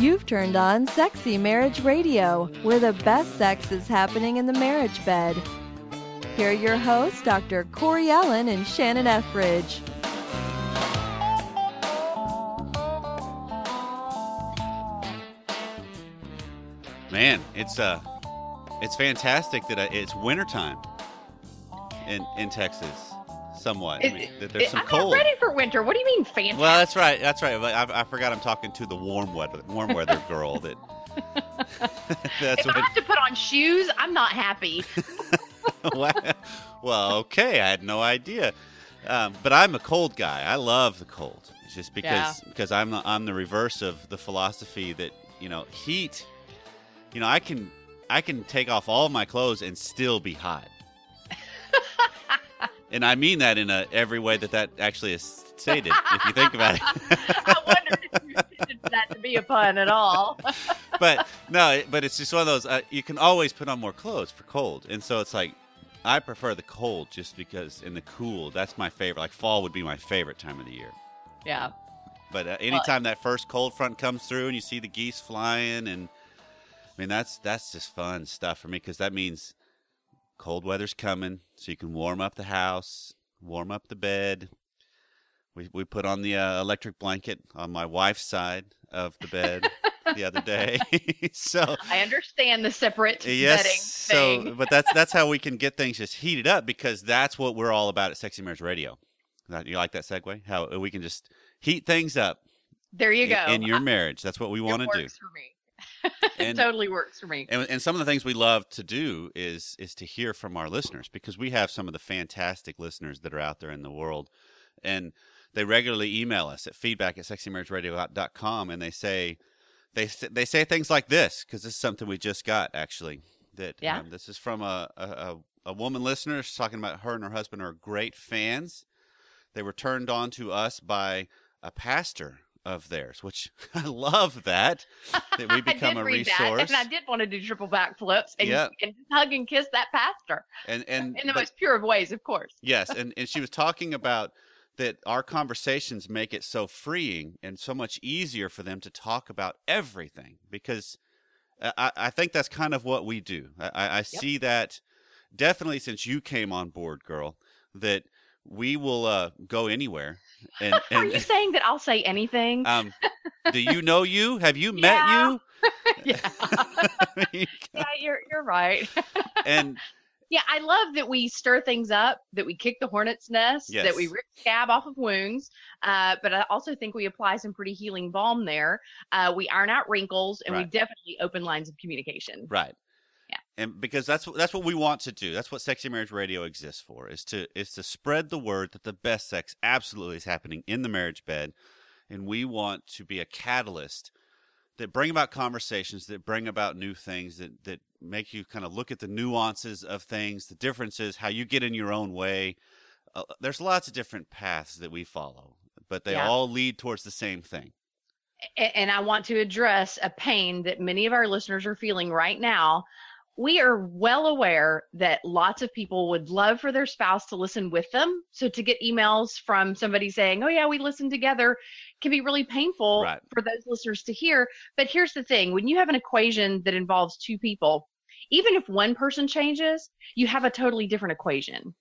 You've turned on Sexy Marriage Radio, where the best sex is happening in the marriage bed. Here are your hosts, Dr. Corey Allen and Shannon Ethridge. Man, it's uh, it's fantastic that uh, it's wintertime in in Texas. Somewhat, I It- mean, that there's it- some I'm cold. ready for winter. What do you mean fantastic? Well, that's right. That's right. But I, I forgot I'm talking to the warm weather, warm weather girl. That that's if I what. have to put on shoes, I'm not happy. well, okay. I had no idea. Um, but I'm a cold guy. I love the cold. It's just because Yeah. because I'm the, I'm the reverse of the philosophy that you know heat. You know, I can I can take off all of my clothes and still be hot. And I mean that in a every way that that actually is stated. if you think about it. I wondered if you intended that to be a pun at all. but no, but it's just one of those. Uh, you can always put on more clothes for cold, and so it's like I prefer the cold just because in the cool. That's my favorite. Like fall would be my favorite time of the year. yeah. But uh, anytime that first cold front comes through and you see the geese flying, and I mean that's that's just fun stuff for me because that means cold weather's coming, so you can warm up the house, warm up the bed. We we put on the uh, electric blanket on my wife's side of the bed the other day, so I understand the separate yes bedding so thing. but that's that's how we can get things just heated up because that's what we're all about at sexy marriage radio you like that segue how we can just heat things up there you go. in, your marriage that's what we want to do works for me. it totally works for me. and and some of the things we love to do is is to hear from our listeners because we have some of the fantastic listeners that are out there in the world and they regularly email us at feedback at sexymarriageradio.com and they say they they say things like this because this is something we just got actually that Yeah. um, this is from a, a a a woman listener she's talking about her and her husband are great fans they were turned on to us by a pastor of theirs which i love that that we become a resource that, and I did want to do triple backflips and, Yeah. and hug and kiss that pastor and and in the but- most pure of ways, of course. Yes, and, and she was talking about that our conversations make it so freeing and so much easier for them to talk about everything because I- I, think that's kind of what we do. I, I I see that definitely since you came on board, girl, that we will uh, go anywhere. And, Are you saying that I'll say anything? um, do you know you? Have you met Yeah. you? yeah. yeah, you're you're right. and Yeah, I love that we stir things up, that we kick the hornet's nest, that we Yes. rip scab off of wounds. Uh, but I also think we apply some pretty healing balm there. Uh, we iron out wrinkles, and we definitely open lines of communication. Right. And because that's what that's what we want to do. That's what Sexy Marriage Radio exists for. Is to is to spread the word that the best sex absolutely is happening in the marriage bed, and we want to be a catalyst that bring about conversations that bring about new things that that make you kind of look at the nuances of things, the differences, how you get in your own way. Uh, there's lots of different paths that we follow, but they Yeah. all lead towards the same thing. And I want to address a pain that many of our listeners are feeling right now. We are well aware that lots of people would love for their spouse to listen with them. So to get emails from somebody saying, "Oh yeah, we listen together," can be really painful Right. for those listeners to hear. But here's the thing: when you have an equation that involves two people, even if one person changes, you have a totally different equation.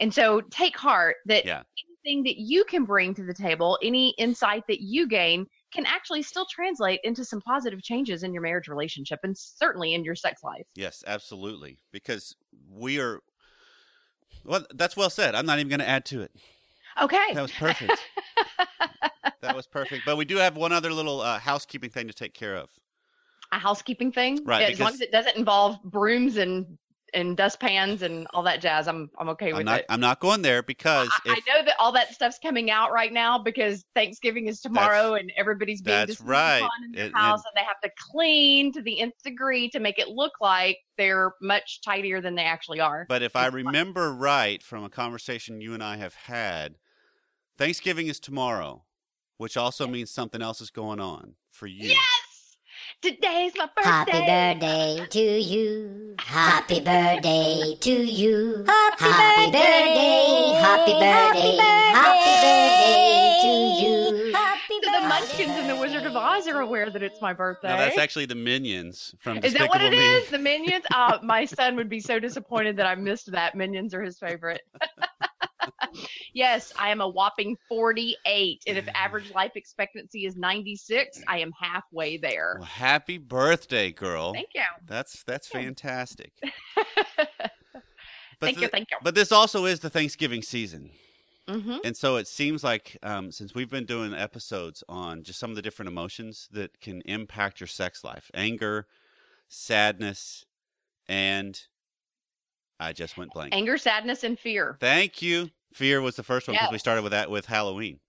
And so take heart that Yeah. anything that you can bring to the table, any insight that you gain, can actually still translate into some positive changes in your marriage relationship and certainly in your sex life. Yes, absolutely. Because we are. Well, that's well said. I'm not even going to add to it. Okay. That was perfect. that was perfect. But we do have one other little uh, housekeeping thing to take care of. A housekeeping thing. Right, As long as it doesn't involve brooms and and dustpans and all that jazz, I'm I'm okay I'm with not. it. I'm not going there because I, I know that all that stuff's coming out right now because Thanksgiving is tomorrow and everybody's being that's right. in their And- house and they have to clean to the nth degree to make it look like they're much tidier than they actually are. But if I It's remember right from a conversation you and I have had, Thanksgiving is tomorrow, which also means something else is going on for you. Yes! Today's my birthday. Happy birthday to you. Happy birthday to you. Happy birthday. Happy birthday. Happy birthday to you. Happy birthday to the Munchkin friends in the Wizard of Oz are aware that it's my birthday. No, that's actually the minions from is that what it Me. is? The Minions? Oh, my son would be so disappointed that I missed that. Minions are his favorite. yes, I am a whopping 48. And if average life expectancy is 96, I am halfway there. Well, happy birthday, girl. Thank you. That's that's you. fantastic. thank you. Thank you. But this also is the Thanksgiving season. hmm And so it seems like um, since we've been doing episodes on just some of the different emotions that can impact your sex life anger, sadness, and I just went blank. Anger, sadness, and fear. Thank you. Fear was the first one because we started with that with Halloween.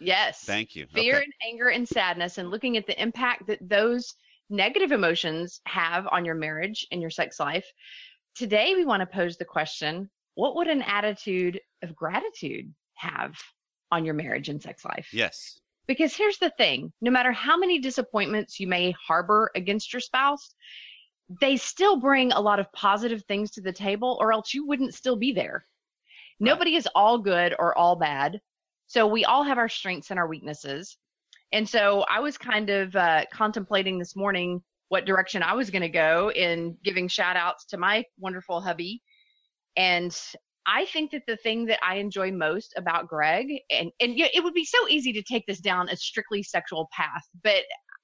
Yes. Thank you. fear Okay. and anger and sadness and looking at the impact that those negative emotions have on your marriage and your sex life today we want to pose the question what would an attitude of gratitude have on your marriage and sex life Yes. because here's the thing no matter how many disappointments you may harbor against your spouse they still bring a lot of positive things to the table or else you wouldn't still be there nobody is all good or all bad. So we all have our strengths and our weaknesses. And so i was kind of uh, contemplating this morning what direction i was going to go in giving shout outs to my wonderful hubby. And I think that the thing that I enjoy most about Greg, and and it would be so easy to take this down a strictly sexual path, but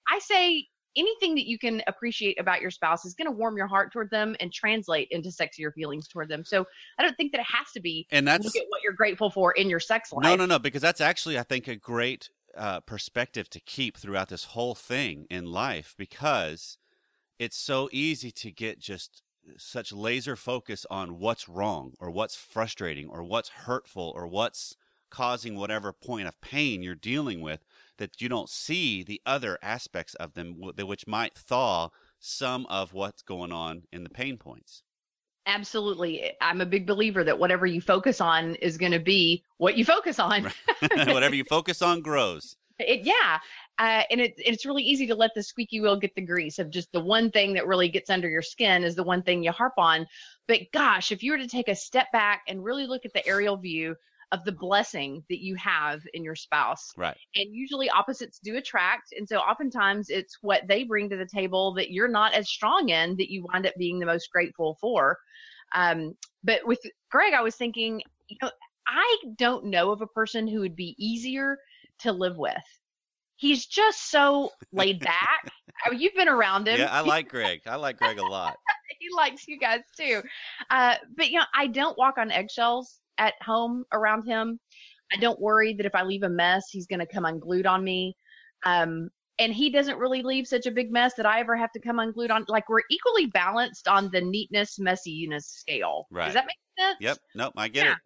I say anything that you can appreciate about your spouse is going to warm your heart toward them and translate into sexier feelings toward them. So I don't think that it has to be And that's look at what you're grateful for in your sex life. No, no, no, because that's actually, I think, a great uh, perspective to keep throughout this whole thing in life because it's so easy to get just such laser focus on what's wrong or what's frustrating or what's hurtful or what's causing whatever point of pain you're dealing with that you don't see the other aspects of them which might thaw some of what's going on in the pain points. Absolutely. I'm a big believer that whatever you focus on is going to be what you focus on. Whatever you focus on grows. It, yeah. Uh, and it, it's really easy to let the squeaky wheel get the grease of just the one thing that really gets under your skin is the one thing you harp on. But gosh, if you were to take a step back and really look at the aerial view of the blessing that you have in your spouse, Right. and usually opposites do attract. And so oftentimes it's what they bring to the table that you're not as strong in that you wind up being the most grateful for. Um, but with Greg, I was thinking, you know, I don't know of a person who would be easier to live with. He's just so laid back. I mean, you've been around him. Yeah, I like Greg. I like Greg a lot. he likes you guys too. Uh, but you know, I don't walk on eggshells at home around him. I don't worry that if I leave a mess, he's going to come unglued on me. Um, and he doesn't really leave such a big mess that I ever have to come unglued on. Like we're equally balanced on the neatness, messiness scale. Right. Does that make sense? Yep. Nope. I get Yeah. it.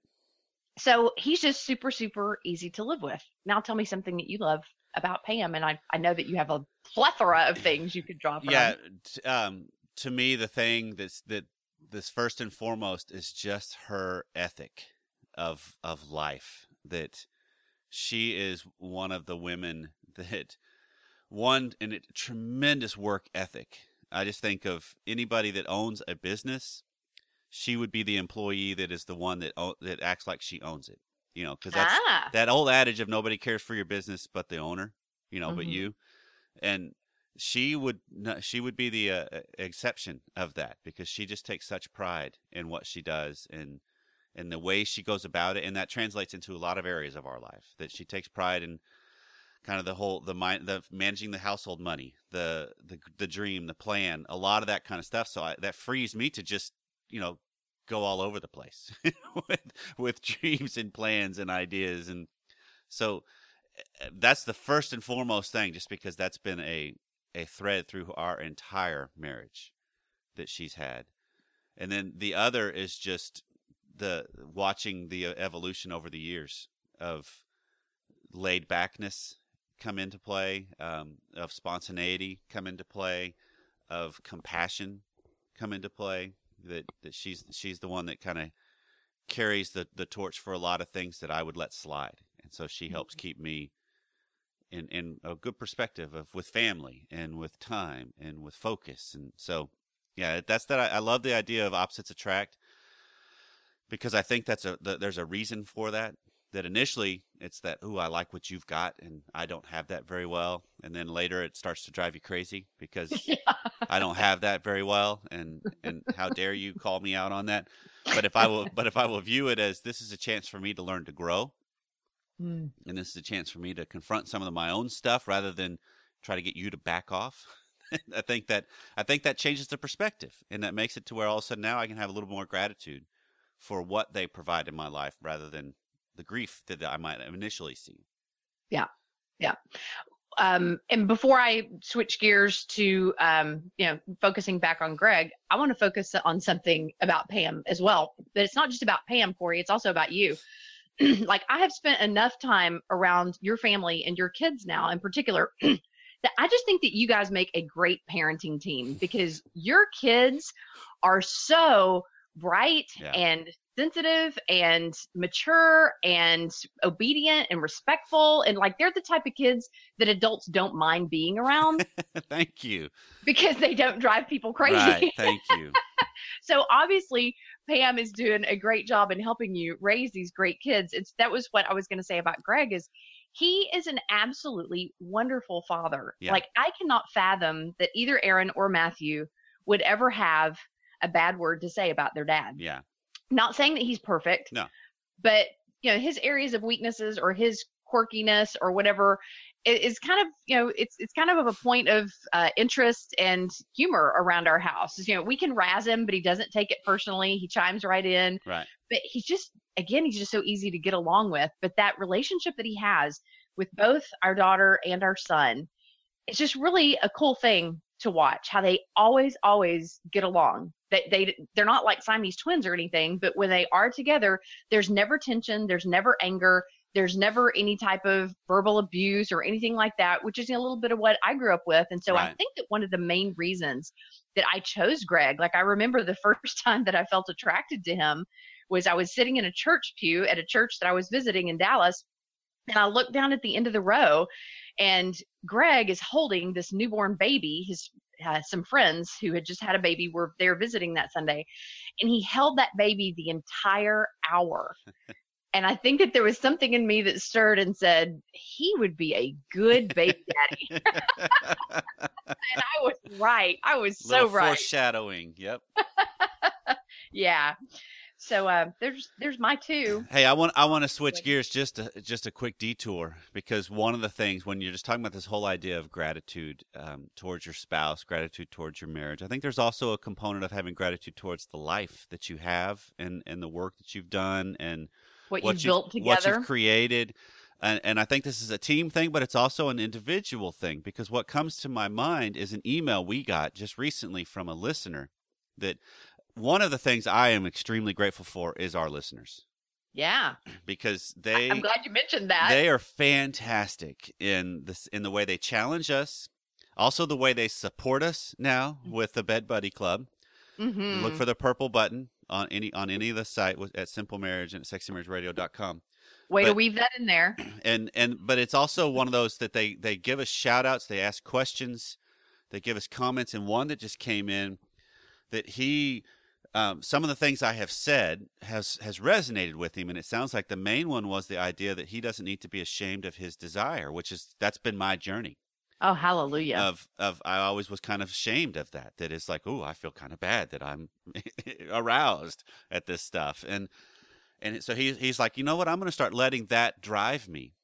So he's just super, super easy to live with. Now tell me something that you love about Pam. And I, I know that you have a plethora of things you could draw from. Yeah. t- Um, to me, the thing that's that this first and foremost is just her ethic of of life. That she is one of the women that one in a tremendous work ethic. I just think of anybody that owns a business, she would be the employee that is the one that that acts like she owns it. You know, because that's ah, that old adage of nobody cares for your business but the owner, you know, but Mhm. you. And she would she would be the uh, exception of that because she just takes such pride in what she does and and the way she goes about it and that translates into a lot of areas of our life that she takes pride in kind of the whole the mind the managing the household money the the the dream the plan a lot of that kind of stuff so I, that frees me to just you know go all over the place with with dreams and plans and ideas and so uh, that's the first and foremost thing just because that's been a a thread through our entire marriage that she's had. And then the other is just the watching the uh, evolution over the years of laid backness come into play um, of spontaneity come into play of compassion come into play that that she's she's the one that kind of carries the the torch for a lot of things that I would let slide. And so she helps keep me in in a good perspective of with family and with time and with focus. And so yeah that's that I, I love the idea of opposites attract because I think that's a the, there's a reason for that that initially it's that ooh I like what you've got and I don't have that very well and then later it starts to drive you crazy because I don't have that very well and and how dare you call me out on that but if I will but if I will view it as this is a chance for me to learn to grow Mm. and this is a chance for me to confront some of my own stuff rather than try to get you to back off I think that I think that changes the perspective and that makes it to where all of a sudden now I can have a little more gratitude for what they provide in my life rather than the grief that I might have initially see. um, and before I switch gears to um, you know focusing back on Greg, I want to focus on something about Pam as well. But it's not just about Pam, Corey. It's also about you. like I have spent enough time around your family and your kids now, in particular, that I just think that you guys make a great parenting team because your kids are so bright Yeah. and sensitive and mature and obedient and respectful and like they're the type of kids that adults don't mind being around Thank you. because they don't drive people crazy. Right. Thank you. so obviously Pam is doing a great job in helping you raise these great kids. It's that was what I was going to say about Greg is he is an absolutely wonderful father. Yeah. Like I cannot fathom that either Erin or Matthew would ever have a bad word to say about their dad. Yeah. Not saying that he's perfect. No. But you know, his areas of weaknesses or his quirkiness or whatever is kind of you know it's it's kind of a point of uh, interest and humor around our house. You know, we can razz him, but he doesn't take it personally. He chimes right in. Right. But he's just again, he's just so easy to get along with. But that relationship that he has with both our daughter and our son, it's just really a cool thing to watch. How they always always get along. They they they're not like Siamese twins or anything, but when they are together, there's never tension, there's never anger, there's never any type of verbal abuse or anything like that, which is a little bit of what I grew up with. And so I think that one of the main reasons that I chose Greg, like I remember the first time that I felt attracted to him was I was sitting in a church pew at a church that I was visiting in Dallas. And I looked down at the end of the row, and Greg is holding this newborn baby. His uh, some friends who had just had a baby were there visiting that Sunday, and he held that baby the entire hour. and I think that there was something in me that stirred and said he would be a good baby daddy. and I was right. I was so Little right. Foreshadowing. Yep. Yeah. So uh, there's there's my two. Hey, I want I want to switch gears just a, just a quick detour because one of the things when you're just talking about this whole idea of gratitude um, towards your spouse, gratitude towards your marriage, I think there's also a component of having gratitude towards the life that you have and and the work that you've done and What, what you built together, what you've created. And, and I think this is a team thing, but it's also an individual thing because what comes to my mind is an email we got just recently from a listener that one of the things I am extremely grateful for is our listeners yeah. because they I'm glad you mentioned that. they are fantastic in this in the way they challenge us, also the way they support us now with the Bed Buddy Club. mm-hmm. Look for the purple button on any on any of the site at Simple Marriage and sexymarriageradio.com. Way to but- weave that in there. And and but it's also one of those that they they give us shout outs, they ask questions, they give us comments and one that just came in that he um, some of the things I have said has has resonated with him, and it sounds like the main one was the idea that he doesn't need to be ashamed of his desire, which is that's been my journey Oh, hallelujah. of of I always was kind of ashamed of that. That it's like, oh, I feel kind of bad that I'm aroused at this stuff, and and so he he's like, you know what, I'm going to start letting that drive me,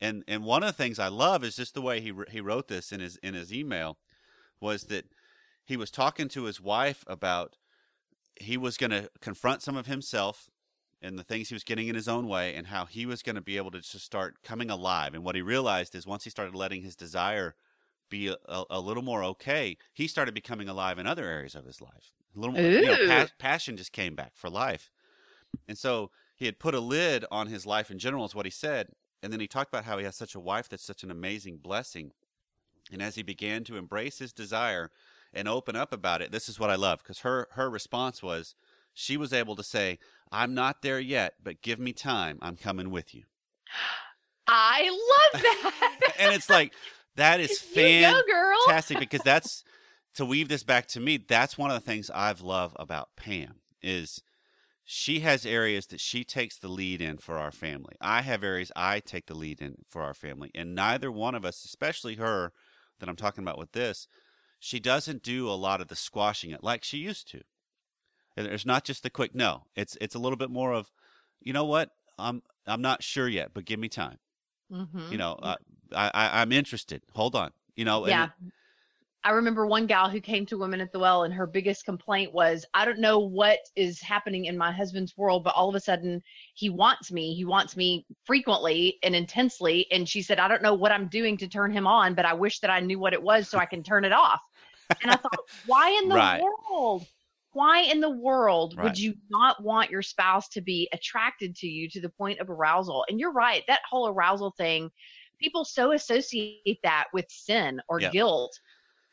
and and one of the things I love is just the way he he wrote this in his in his email was that he was talking to his wife about he was going to confront some of himself and the things he was getting in his own way and how he was going to be able to just start coming alive. And what he realized is once he started letting his desire be a, a, little more okay he started becoming alive in other areas of his life. A little more you know, pa- passion just came back for life. And so he had put a lid on his life in general is what he said. And then he talked about how he has such a wife that's such an amazing blessing. And as he began to embrace his desire and open up about it, this is what I love because her her response was she was able to say, "I'm not there yet, but give me time. I'm coming with you." I love that. and it's like that is you fantastic because that's to weave this back to me. That's one of the things I've loved about Pam is she has areas that she takes the lead in for our family. I have areas I take the lead in for our family. And neither one of us, especially her that I'm talking about with this, she doesn't do a lot of the squashing it like she used to. And It's not just the quick no. It's it's a little bit more of, you know what? I'm I'm not sure yet, but give me time. Mhm. You know, uh, I, I I'm interested. Hold on. You know, and yeah. I remember one gal who came to Women at the Well, and her biggest complaint was, I don't know what is happening in my husband's world, but all of a sudden he wants me. He wants me frequently and intensely. And she said, I don't know what I'm doing to turn him on, but I wish that I knew what it was so I can turn it off. And I thought, why in the Right. world? Why in the world Right. would you not want your spouse to be attracted to you to the point of arousal? And you're right, that whole arousal thing, people so associate that with sin or guilt.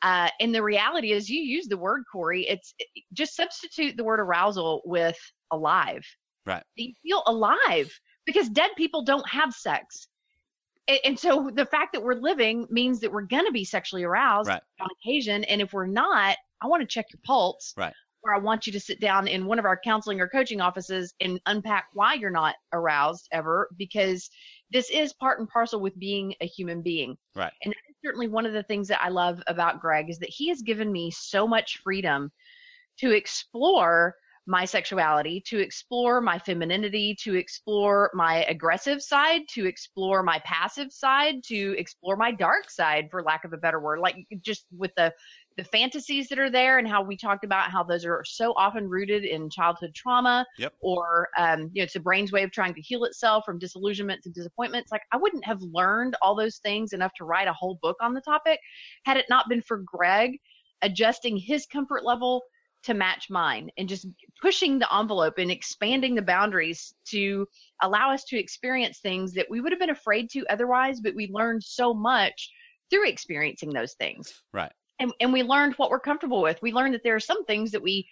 Uh, and the reality is, you use the word Corey. It's just substitute the word arousal with alive. Right. You feel alive because dead people don't have sex. A- And so the fact that we're living means that we're going to be sexually aroused Right. on occasion. And if we're not, I want to check your pulse. Right. Or I want you to sit down in one of our counseling or coaching offices and unpack why you're not aroused ever, because this is part and parcel with being a human being. Right. And that is certainly one of the things that I love about Greg is that he has given me so much freedom to explore my sexuality, to explore my femininity, to explore my aggressive side, to explore my passive side, to explore my dark side, for lack of a better word. Like just with the the fantasies that are there and how we talked about how those are so often rooted in childhood trauma Yep. or um, you know it's the brain's way of trying to heal itself from disillusionments and disappointments like i wouldn't have learned all those things enough to write a whole book on the topic had it not been for greg adjusting his comfort level to match mine and just pushing the envelope and expanding the boundaries to allow us to experience things that we would have been afraid to otherwise but we learned so much through experiencing those things. Right. and, and we learned what we're comfortable with. We learned that there are some things that we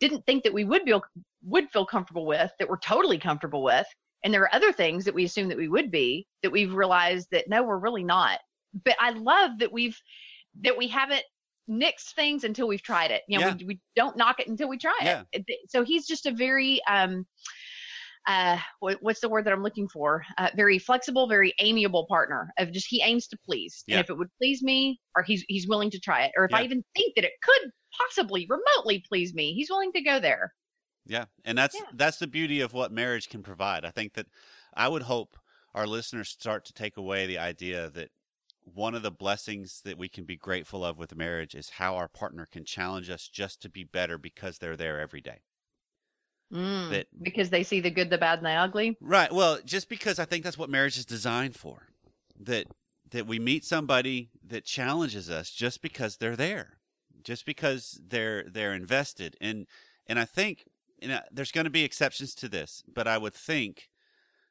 didn't think that we would feel would feel comfortable with that we're totally comfortable with. And there are other things that we assume that we would be that we've realized that no we're really not. But i love that we've that we haven't nixed things until we've tried it you know Yeah. we, we don't knock it until we try Yeah. it so he's just a very um uh what, what's the word that i'm looking for uh, very flexible very amiable partner of just he aims to please Yeah. and if it would please me or he's he's willing to try it or if i even think that it could possibly remotely please me he's willing to go there Yeah, and that's that's the beauty of what marriage can provide. I think that I would hope our listeners start to take away the idea that one of the blessings that we can be grateful of with marriage is how our partner can challenge us just to be better because they're there every day. Mm, That- because they see the good the bad and the ugly Right. Well, just because I think that's what marriage is designed for. That that we meet somebody that challenges us just because they're there. Just because they're they're invested. And and I think you know, there's going to be exceptions to this, but I would think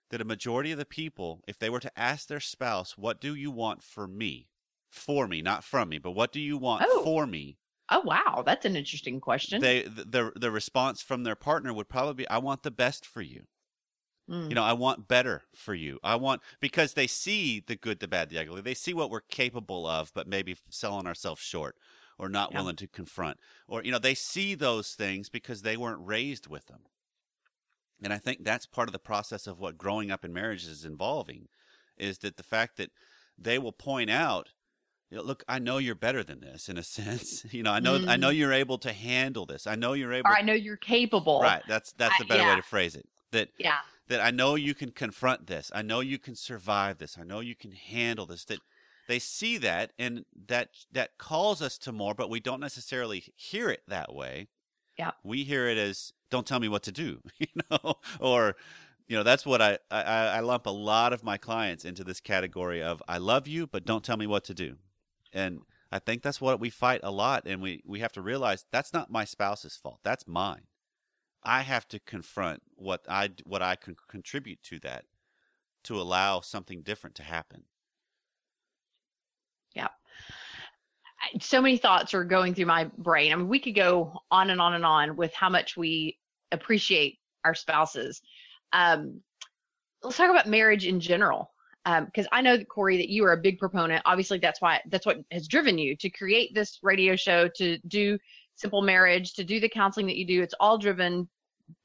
that a majority of the people, if they were to ask their spouse, "What do you want for me?" For me, not from me, but what do you want Oh. for me? oh wow that's an interesting question They the, the the response from their partner would probably be, "I want the best for you." Mm, You know, I want better for you. I want because they see the good, the bad, the ugly. They see what we're capable of, but maybe selling ourselves short or not Yeah. willing to confront. Or you know, they see those things because they weren't raised with them. And I think that's part of the process of what growing up in marriage is involving is that the fact that they will point out you know, look, I know you're better than this in a sense. You know, I know I know mm. you're able to handle this. I know you're able or i know you're capable Right. That's that's the better way yeah. to phrase it. That yeah that I know you can confront this. I know you can survive this. I know you can handle this. That they see that and that that calls us to more, but we don't necessarily hear it that way. Yeah. We hear it as don't tell me what to do, you know, or you know, that's what I, I I lump a lot of my clients into this category of I love you, but don't tell me what to do. And I think that's what we fight a lot and we we have to realize that's not my spouse's fault. That's mine. I have to confront what I what I can contribute to that to allow something different to happen. I- so many thoughts are going through my brain. I mean, we could go on and on and on with how much we appreciate our spouses. Um, let's talk about marriage in general, because I know that Corey, that you are a big proponent. Obviously, that's why that's what has driven you to create this radio show, to do simple marriage, to do the counseling that you do. It's all driven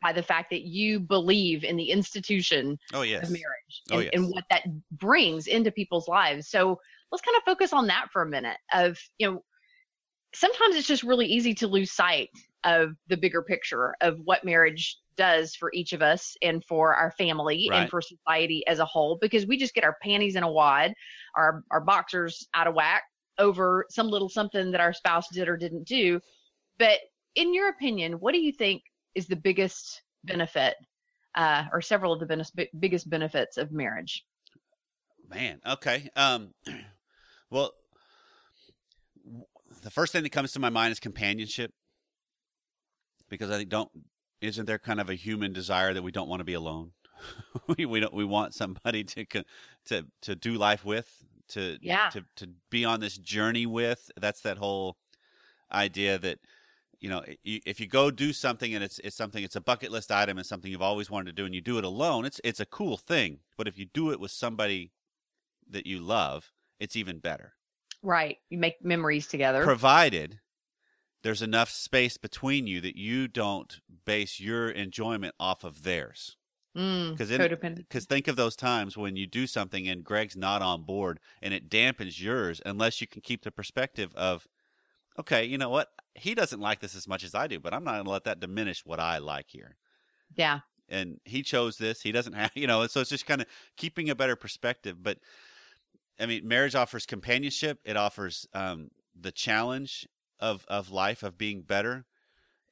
by the fact that you believe in the institution Oh yes. of marriage Oh, and, and what that brings into people's lives. So let's kind of focus on that for a minute. Of you know, sometimes it's just really easy to lose sight of the bigger picture of what marriage does for each of us and for our family Right. and for society as a whole because we just get our panties in a wad, our our boxers out of whack over some little something that our spouse did or didn't do. But in your opinion, what do you think is the biggest benefit uh, or several of the biggest benefits of marriage? Man, okay. Um, well, the first thing that comes to my mind is companionship, because I think don't isn't there kind of a human desire that we don't want to be alone? we we don't we want somebody to to to do life with, to Yeah. to to be on this journey with. That's that whole idea that you know if you go do something and it's it's something it's a bucket list item it's something you've always wanted to do and you do it alone it's it's a cool thing but if you do it with somebody that you love it's even better Right. You make memories together. provided there's enough space between you that you don't base your enjoyment off of theirs Mm, 'Cause in- codependent. because think of those times when you do something and Greg's not on board and it dampens yours unless you can keep the perspective of, okay, you know what? He doesn't like this as much as I do, but I'm not going to let that diminish what I like here. Yeah. And he chose this. He doesn't have, you know, so it's just kind of keeping a better perspective. But I mean, marriage offers companionship. It offers um, the challenge of of life of being better.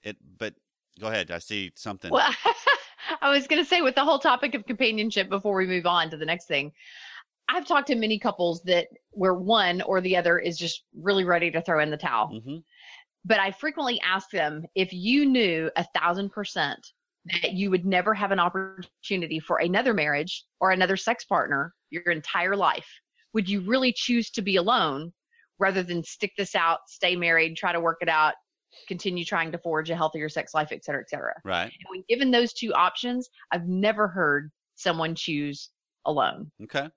It, but go ahead. I see something. Well, I was going to say with the whole topic of companionship before we move on to the next thing. I've talked to many couples that where one or the other is just really ready to throw in the towel. hmm But I frequently ask them if you knew a thousand percent that you would never have an opportunity for another marriage or another sex partner your entire life, would you really choose to be alone rather than stick this out, stay married, try to work it out, continue trying to forge a healthier sex life, et cetera, et cetera? Right. And when given those two options, I've never heard someone choose alone. Okay.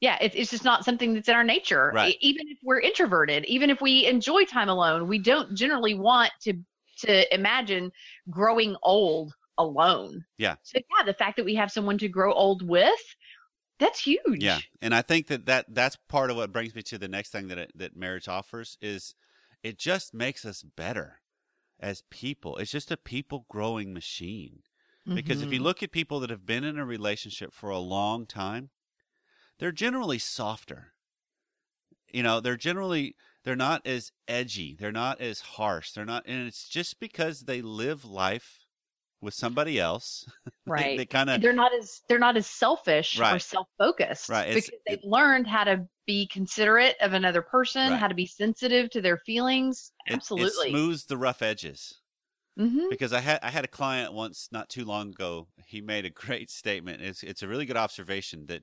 Yeah, it's it's just not something that's in our nature. Right. Even if we're introverted, even if we enjoy time alone, we don't generally want to to imagine growing old alone. Yeah. So yeah, the fact that we have someone to grow old with, that's huge. Yeah, and I think that, that that's part of what brings me to the next thing that it, that marriage offers is it just makes us better as people. It's just a people growing machine. Because if you Mhm. look at people that have been in a relationship for a long time, they're generally softer. You know, they're generally they're not as edgy, they're not as harsh, they're not and it's just because they live life with somebody else. Right. they, kind of they're not as they're not as selfish or self-focused Right, it's- because they've learned how to be considerate of another person, Right. how to be sensitive to their feelings. it, it Absolutely. smooths the rough edges. hmm because I had I had a client once not too long ago. He made a great statement. It's it's a really good observation that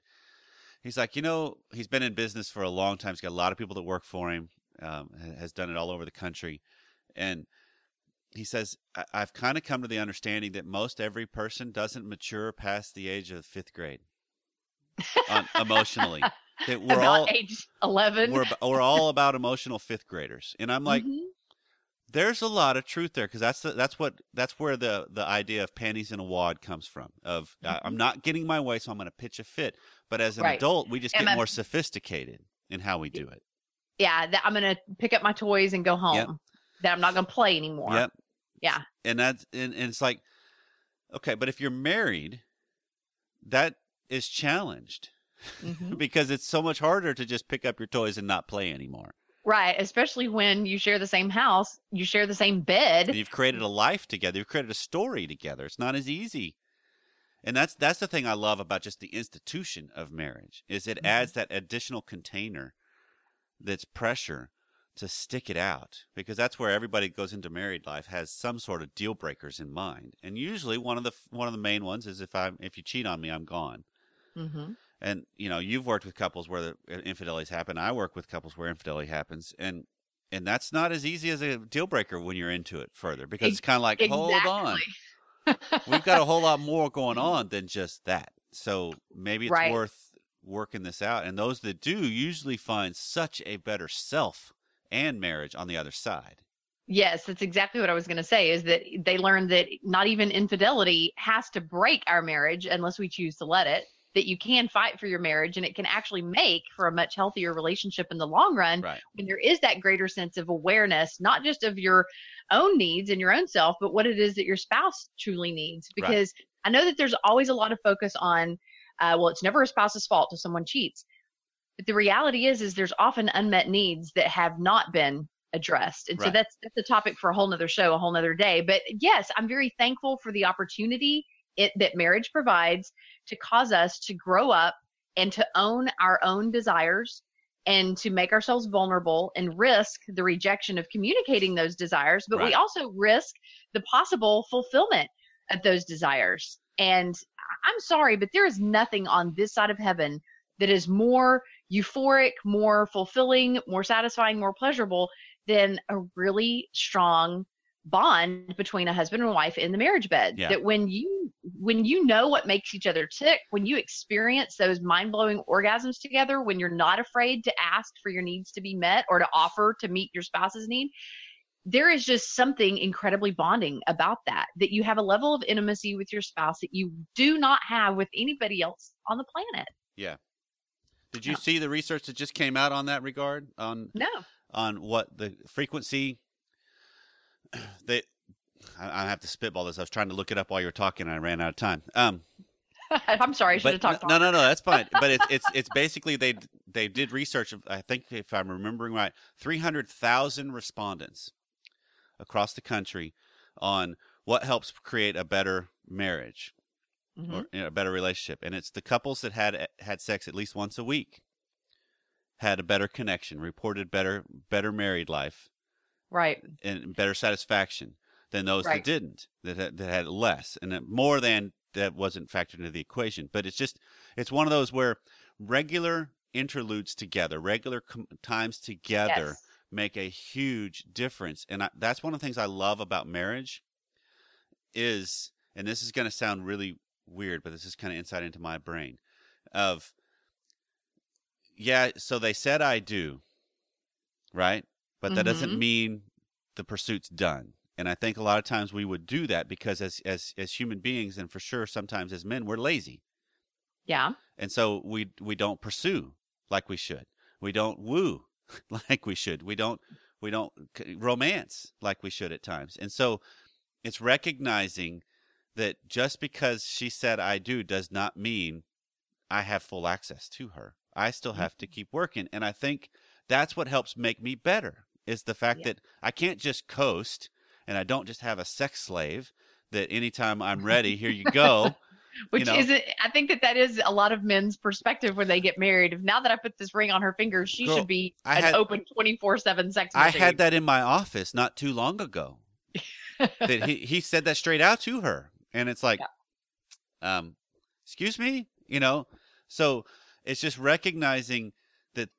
he's like, you know, he's been in business for a long time. He's got a lot of people that work for him. Um, has done it all over the country, and he says I've kind of come to the understanding that most every person doesn't mature past the age of fifth grade on, emotionally. That we're About all age 11 we're we're all about emotional fifth graders, and I'm like Mhm. there's a lot of truth there because that's the, that's what that's where the the idea of panties in a wad comes from. Of uh, I'm not getting my way, so I'm going to pitch a fit. But as an Mm-hmm. Right. adult, we just get I- more sophisticated in how we do it. yeah that i'm gonna pick up my toys and go home Yep. that i'm not gonna play anymore Yep. Yeah And that's and, and it's like, okay, but if you're married, that is challenged Mhm. because it's so much harder to just pick up your toys and not play anymore. right especially when you share the same house you share the same bed And you've created a life together. You've created a story together. It's not as easy. And that's that's the thing I love about just the institution of marriage is it Mhm. adds that additional container that's pressure to stick it out because that's where everybody goes into married life has some sort of deal breakers in mind. And usually one of the one of the main ones is if I am if you cheat on me, I'm gone. hmm And you know, you've worked with couples where the infidelities happen. I work with couples where infidelity happens, and and that's not as easy as a deal breaker when you're into it further because it's kind of like, hold on, we've got a whole lot more going on than just that. So maybe it's Right. worth working this out. And those that do usually find such a better self and marriage on the other side. Yes, that's exactly what I was going to say is that they learned that not even infidelity has to break our marriage unless we choose to let it. That you can fight for your marriage and it can actually make for a much healthier relationship in the long run Right. when there is that greater sense of awareness, not just of your own needs and your own self, but what it is that your spouse truly needs. Right. Because I know that there's always a lot of focus on, uh, well, it's never a spouse's fault if someone cheats. But the reality is, is there's often unmet needs that have not been addressed. And so that's that's a topic for a whole nother show, a whole nother day. But yes, I'm very thankful for the opportunity it, that marriage provides to cause us to grow up and to own our own desires and to make ourselves vulnerable and risk the rejection of communicating those desires. But we also risk the possible fulfillment of those desires. And I'm sorry, but there is nothing on this side of heaven that is more euphoric, more fulfilling, more satisfying, more pleasurable than a really strong bond between a husband and wife in the marriage bed. Yeah. that when you when you know what makes each other tick when you experience those mind-blowing orgasms together when you're not afraid to ask for your needs to be met or to offer to meet your spouse's need there is just something incredibly bonding about that that you have a level of intimacy with your spouse that you do not have with anybody else on the planet Did you Yeah. see the research that just came out on that regard on no on what the frequency they I, I have to spitball this. I was trying to look it up while you were talking and I ran out of time. Um i'm sorry i should have talked no, no, no, that's fine. but it's it's it's basically they they did research. of- I think if I'm remembering right, three hundred thousand respondents across the country on what helps create a better marriage Mhm. or you know, a better relationship, and it's the couples that had had sex at least once a week had a better connection, reported better better married life, right and better satisfaction than those Right. that didn't that had, that had less and more than that wasn't factored into the equation but it's just it's one of those where regular interludes together regular com- times together yes. make a huge difference and I, that's one of the things i love about marriage is and this is going to sound really weird but this is kind of insight into my brain of yeah so they said i do right? But that doesn't Mhm. mean the pursuit's done. And i think a lot of times we would do that because as as as human beings and for sure sometimes as men we're lazy. Yeah. And so we we don't pursue like we should. We don't woo like we should. We don't we don't romance like we should at times. And so it's recognizing that just because she said i do does not mean i have full access to her i still have to mm-hmm. keep working and i think that's what helps make me better is the fact Yeah. that i can't just coast and i don't just have a sex slave that anytime i'm ready here you go which know? is eh, i think that that is a lot of men's perspective when they get married if now that i put this ring on her finger she Girl, should be I an had- open 24-7 sex I had that in my office not too long ago. that he, he said that straight out to her. And it's like, um, excuse me, you know? So it's just recognizing that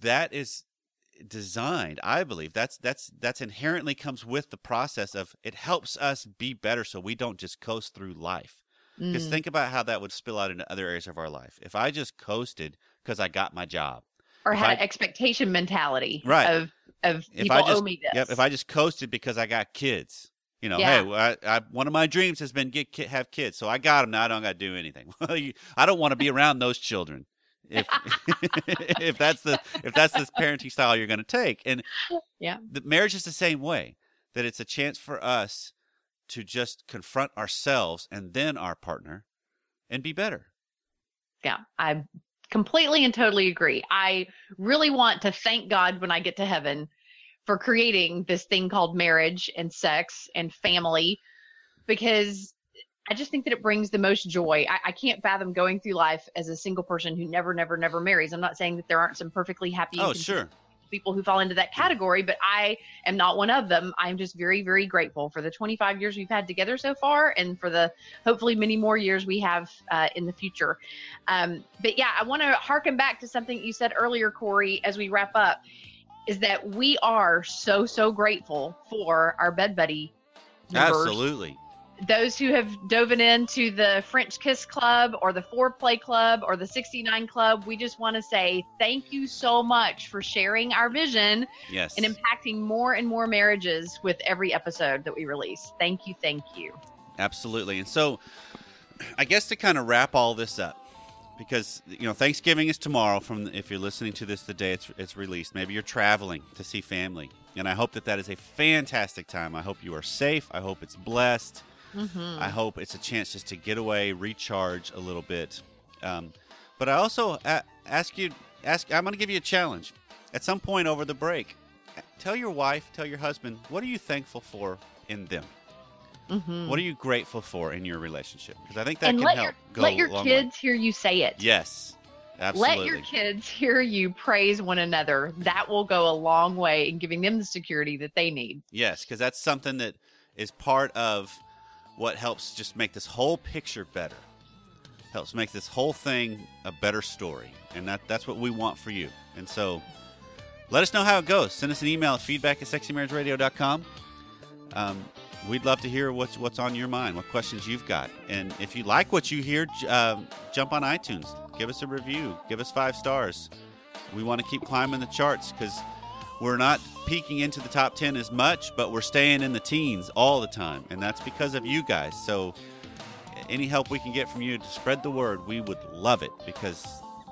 that is designed, I believe. That's that's that's inherently comes with the process of it helps us be better so we don't just coast through life. Because Mm. think about how that would spill out into other areas of our life. If I just coasted because I got my job, or if had I- an expectation mentality Right. of of If people I just- owe me this. Yep. If I just coasted because I got kids, you know, Yeah. hey, I, I, one of my dreams has been get have kids, so I got them. Now I don't got to do anything. I don't want to be around those children. If if that's the if that's the parenting style you're going to take, and Yeah. the marriage is the same way. That it's a chance for us to just confront ourselves and then our partner, and be better. yeah, I completely and totally agree. I really want to thank God when I get to heaven for creating this thing called marriage and sex and family because I just think that it brings the most joy. I, I can't fathom going through life as a single person who never, never, never marries. I'm not saying that there aren't some perfectly happy Oh, sure. people who fall into that category, but I am not one of them. I'm just very, very grateful for the 25 years we've had together so far and for the hopefully many more years we have uh, in the future. Um, but yeah, I want to harken back to something you said earlier, Corey, as we wrap up, is that we are so, so grateful for our bed buddy members Absolutely. those who have dove into the French Kiss Club or the Foreplay Club or the 69 Club, we just want to say thank you so much for sharing our vision Yes. and impacting more and more marriages with every episode that we release. Thank you, thank you. Absolutely. And so, I guess to kind of wrap all this up, because you know Thanksgiving is tomorrow. From if you're listening to this the day it's it's released, maybe you're traveling to see family, and I hope that that is a fantastic time. I hope you are safe. I hope it's blessed. Mm-hmm. I hope it's a chance just to get away, recharge a little bit. Um, but I also a- ask you, ask. I'm going to give you a challenge. At some point over the break, tell your wife, tell your husband, what are you thankful for in them? Mm-hmm. What are you grateful for in your relationship? Because I think that and can let help your go let your long way. kids hear you say it. Yes, absolutely. Let your kids hear you praise one another. That will go a long way in giving them the security that they need. Yes, because that's something that is part of what helps just make this whole picture better. Helps make this whole thing a better story, and that that's what we want for you. And so, let us know how it goes. Send us an email at feedback at sexymarriageradio.com. Um, we'd love to hear what's what's on your mind, what questions you've got, and if you like what you hear, um, jump on iTunes, give us a review, give us five stars. We want to keep climbing the charts because we're not peaking into the top 10 as much, but we're staying in the teens all the time. And that's because of you guys. So, any help we can get from you to spread the word, we would love it because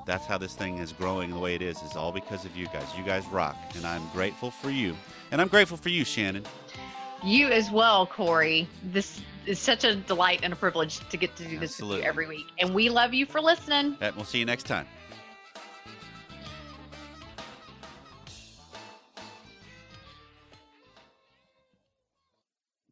that's how this thing is growing the way it is, is all because of you guys. You guys rock. And I'm grateful for you. And I'm grateful for you, Shannon. You as well, Corey. This is such a delight and a privilege to get to do this with you every week. And we love you for listening. And we'll see you next time.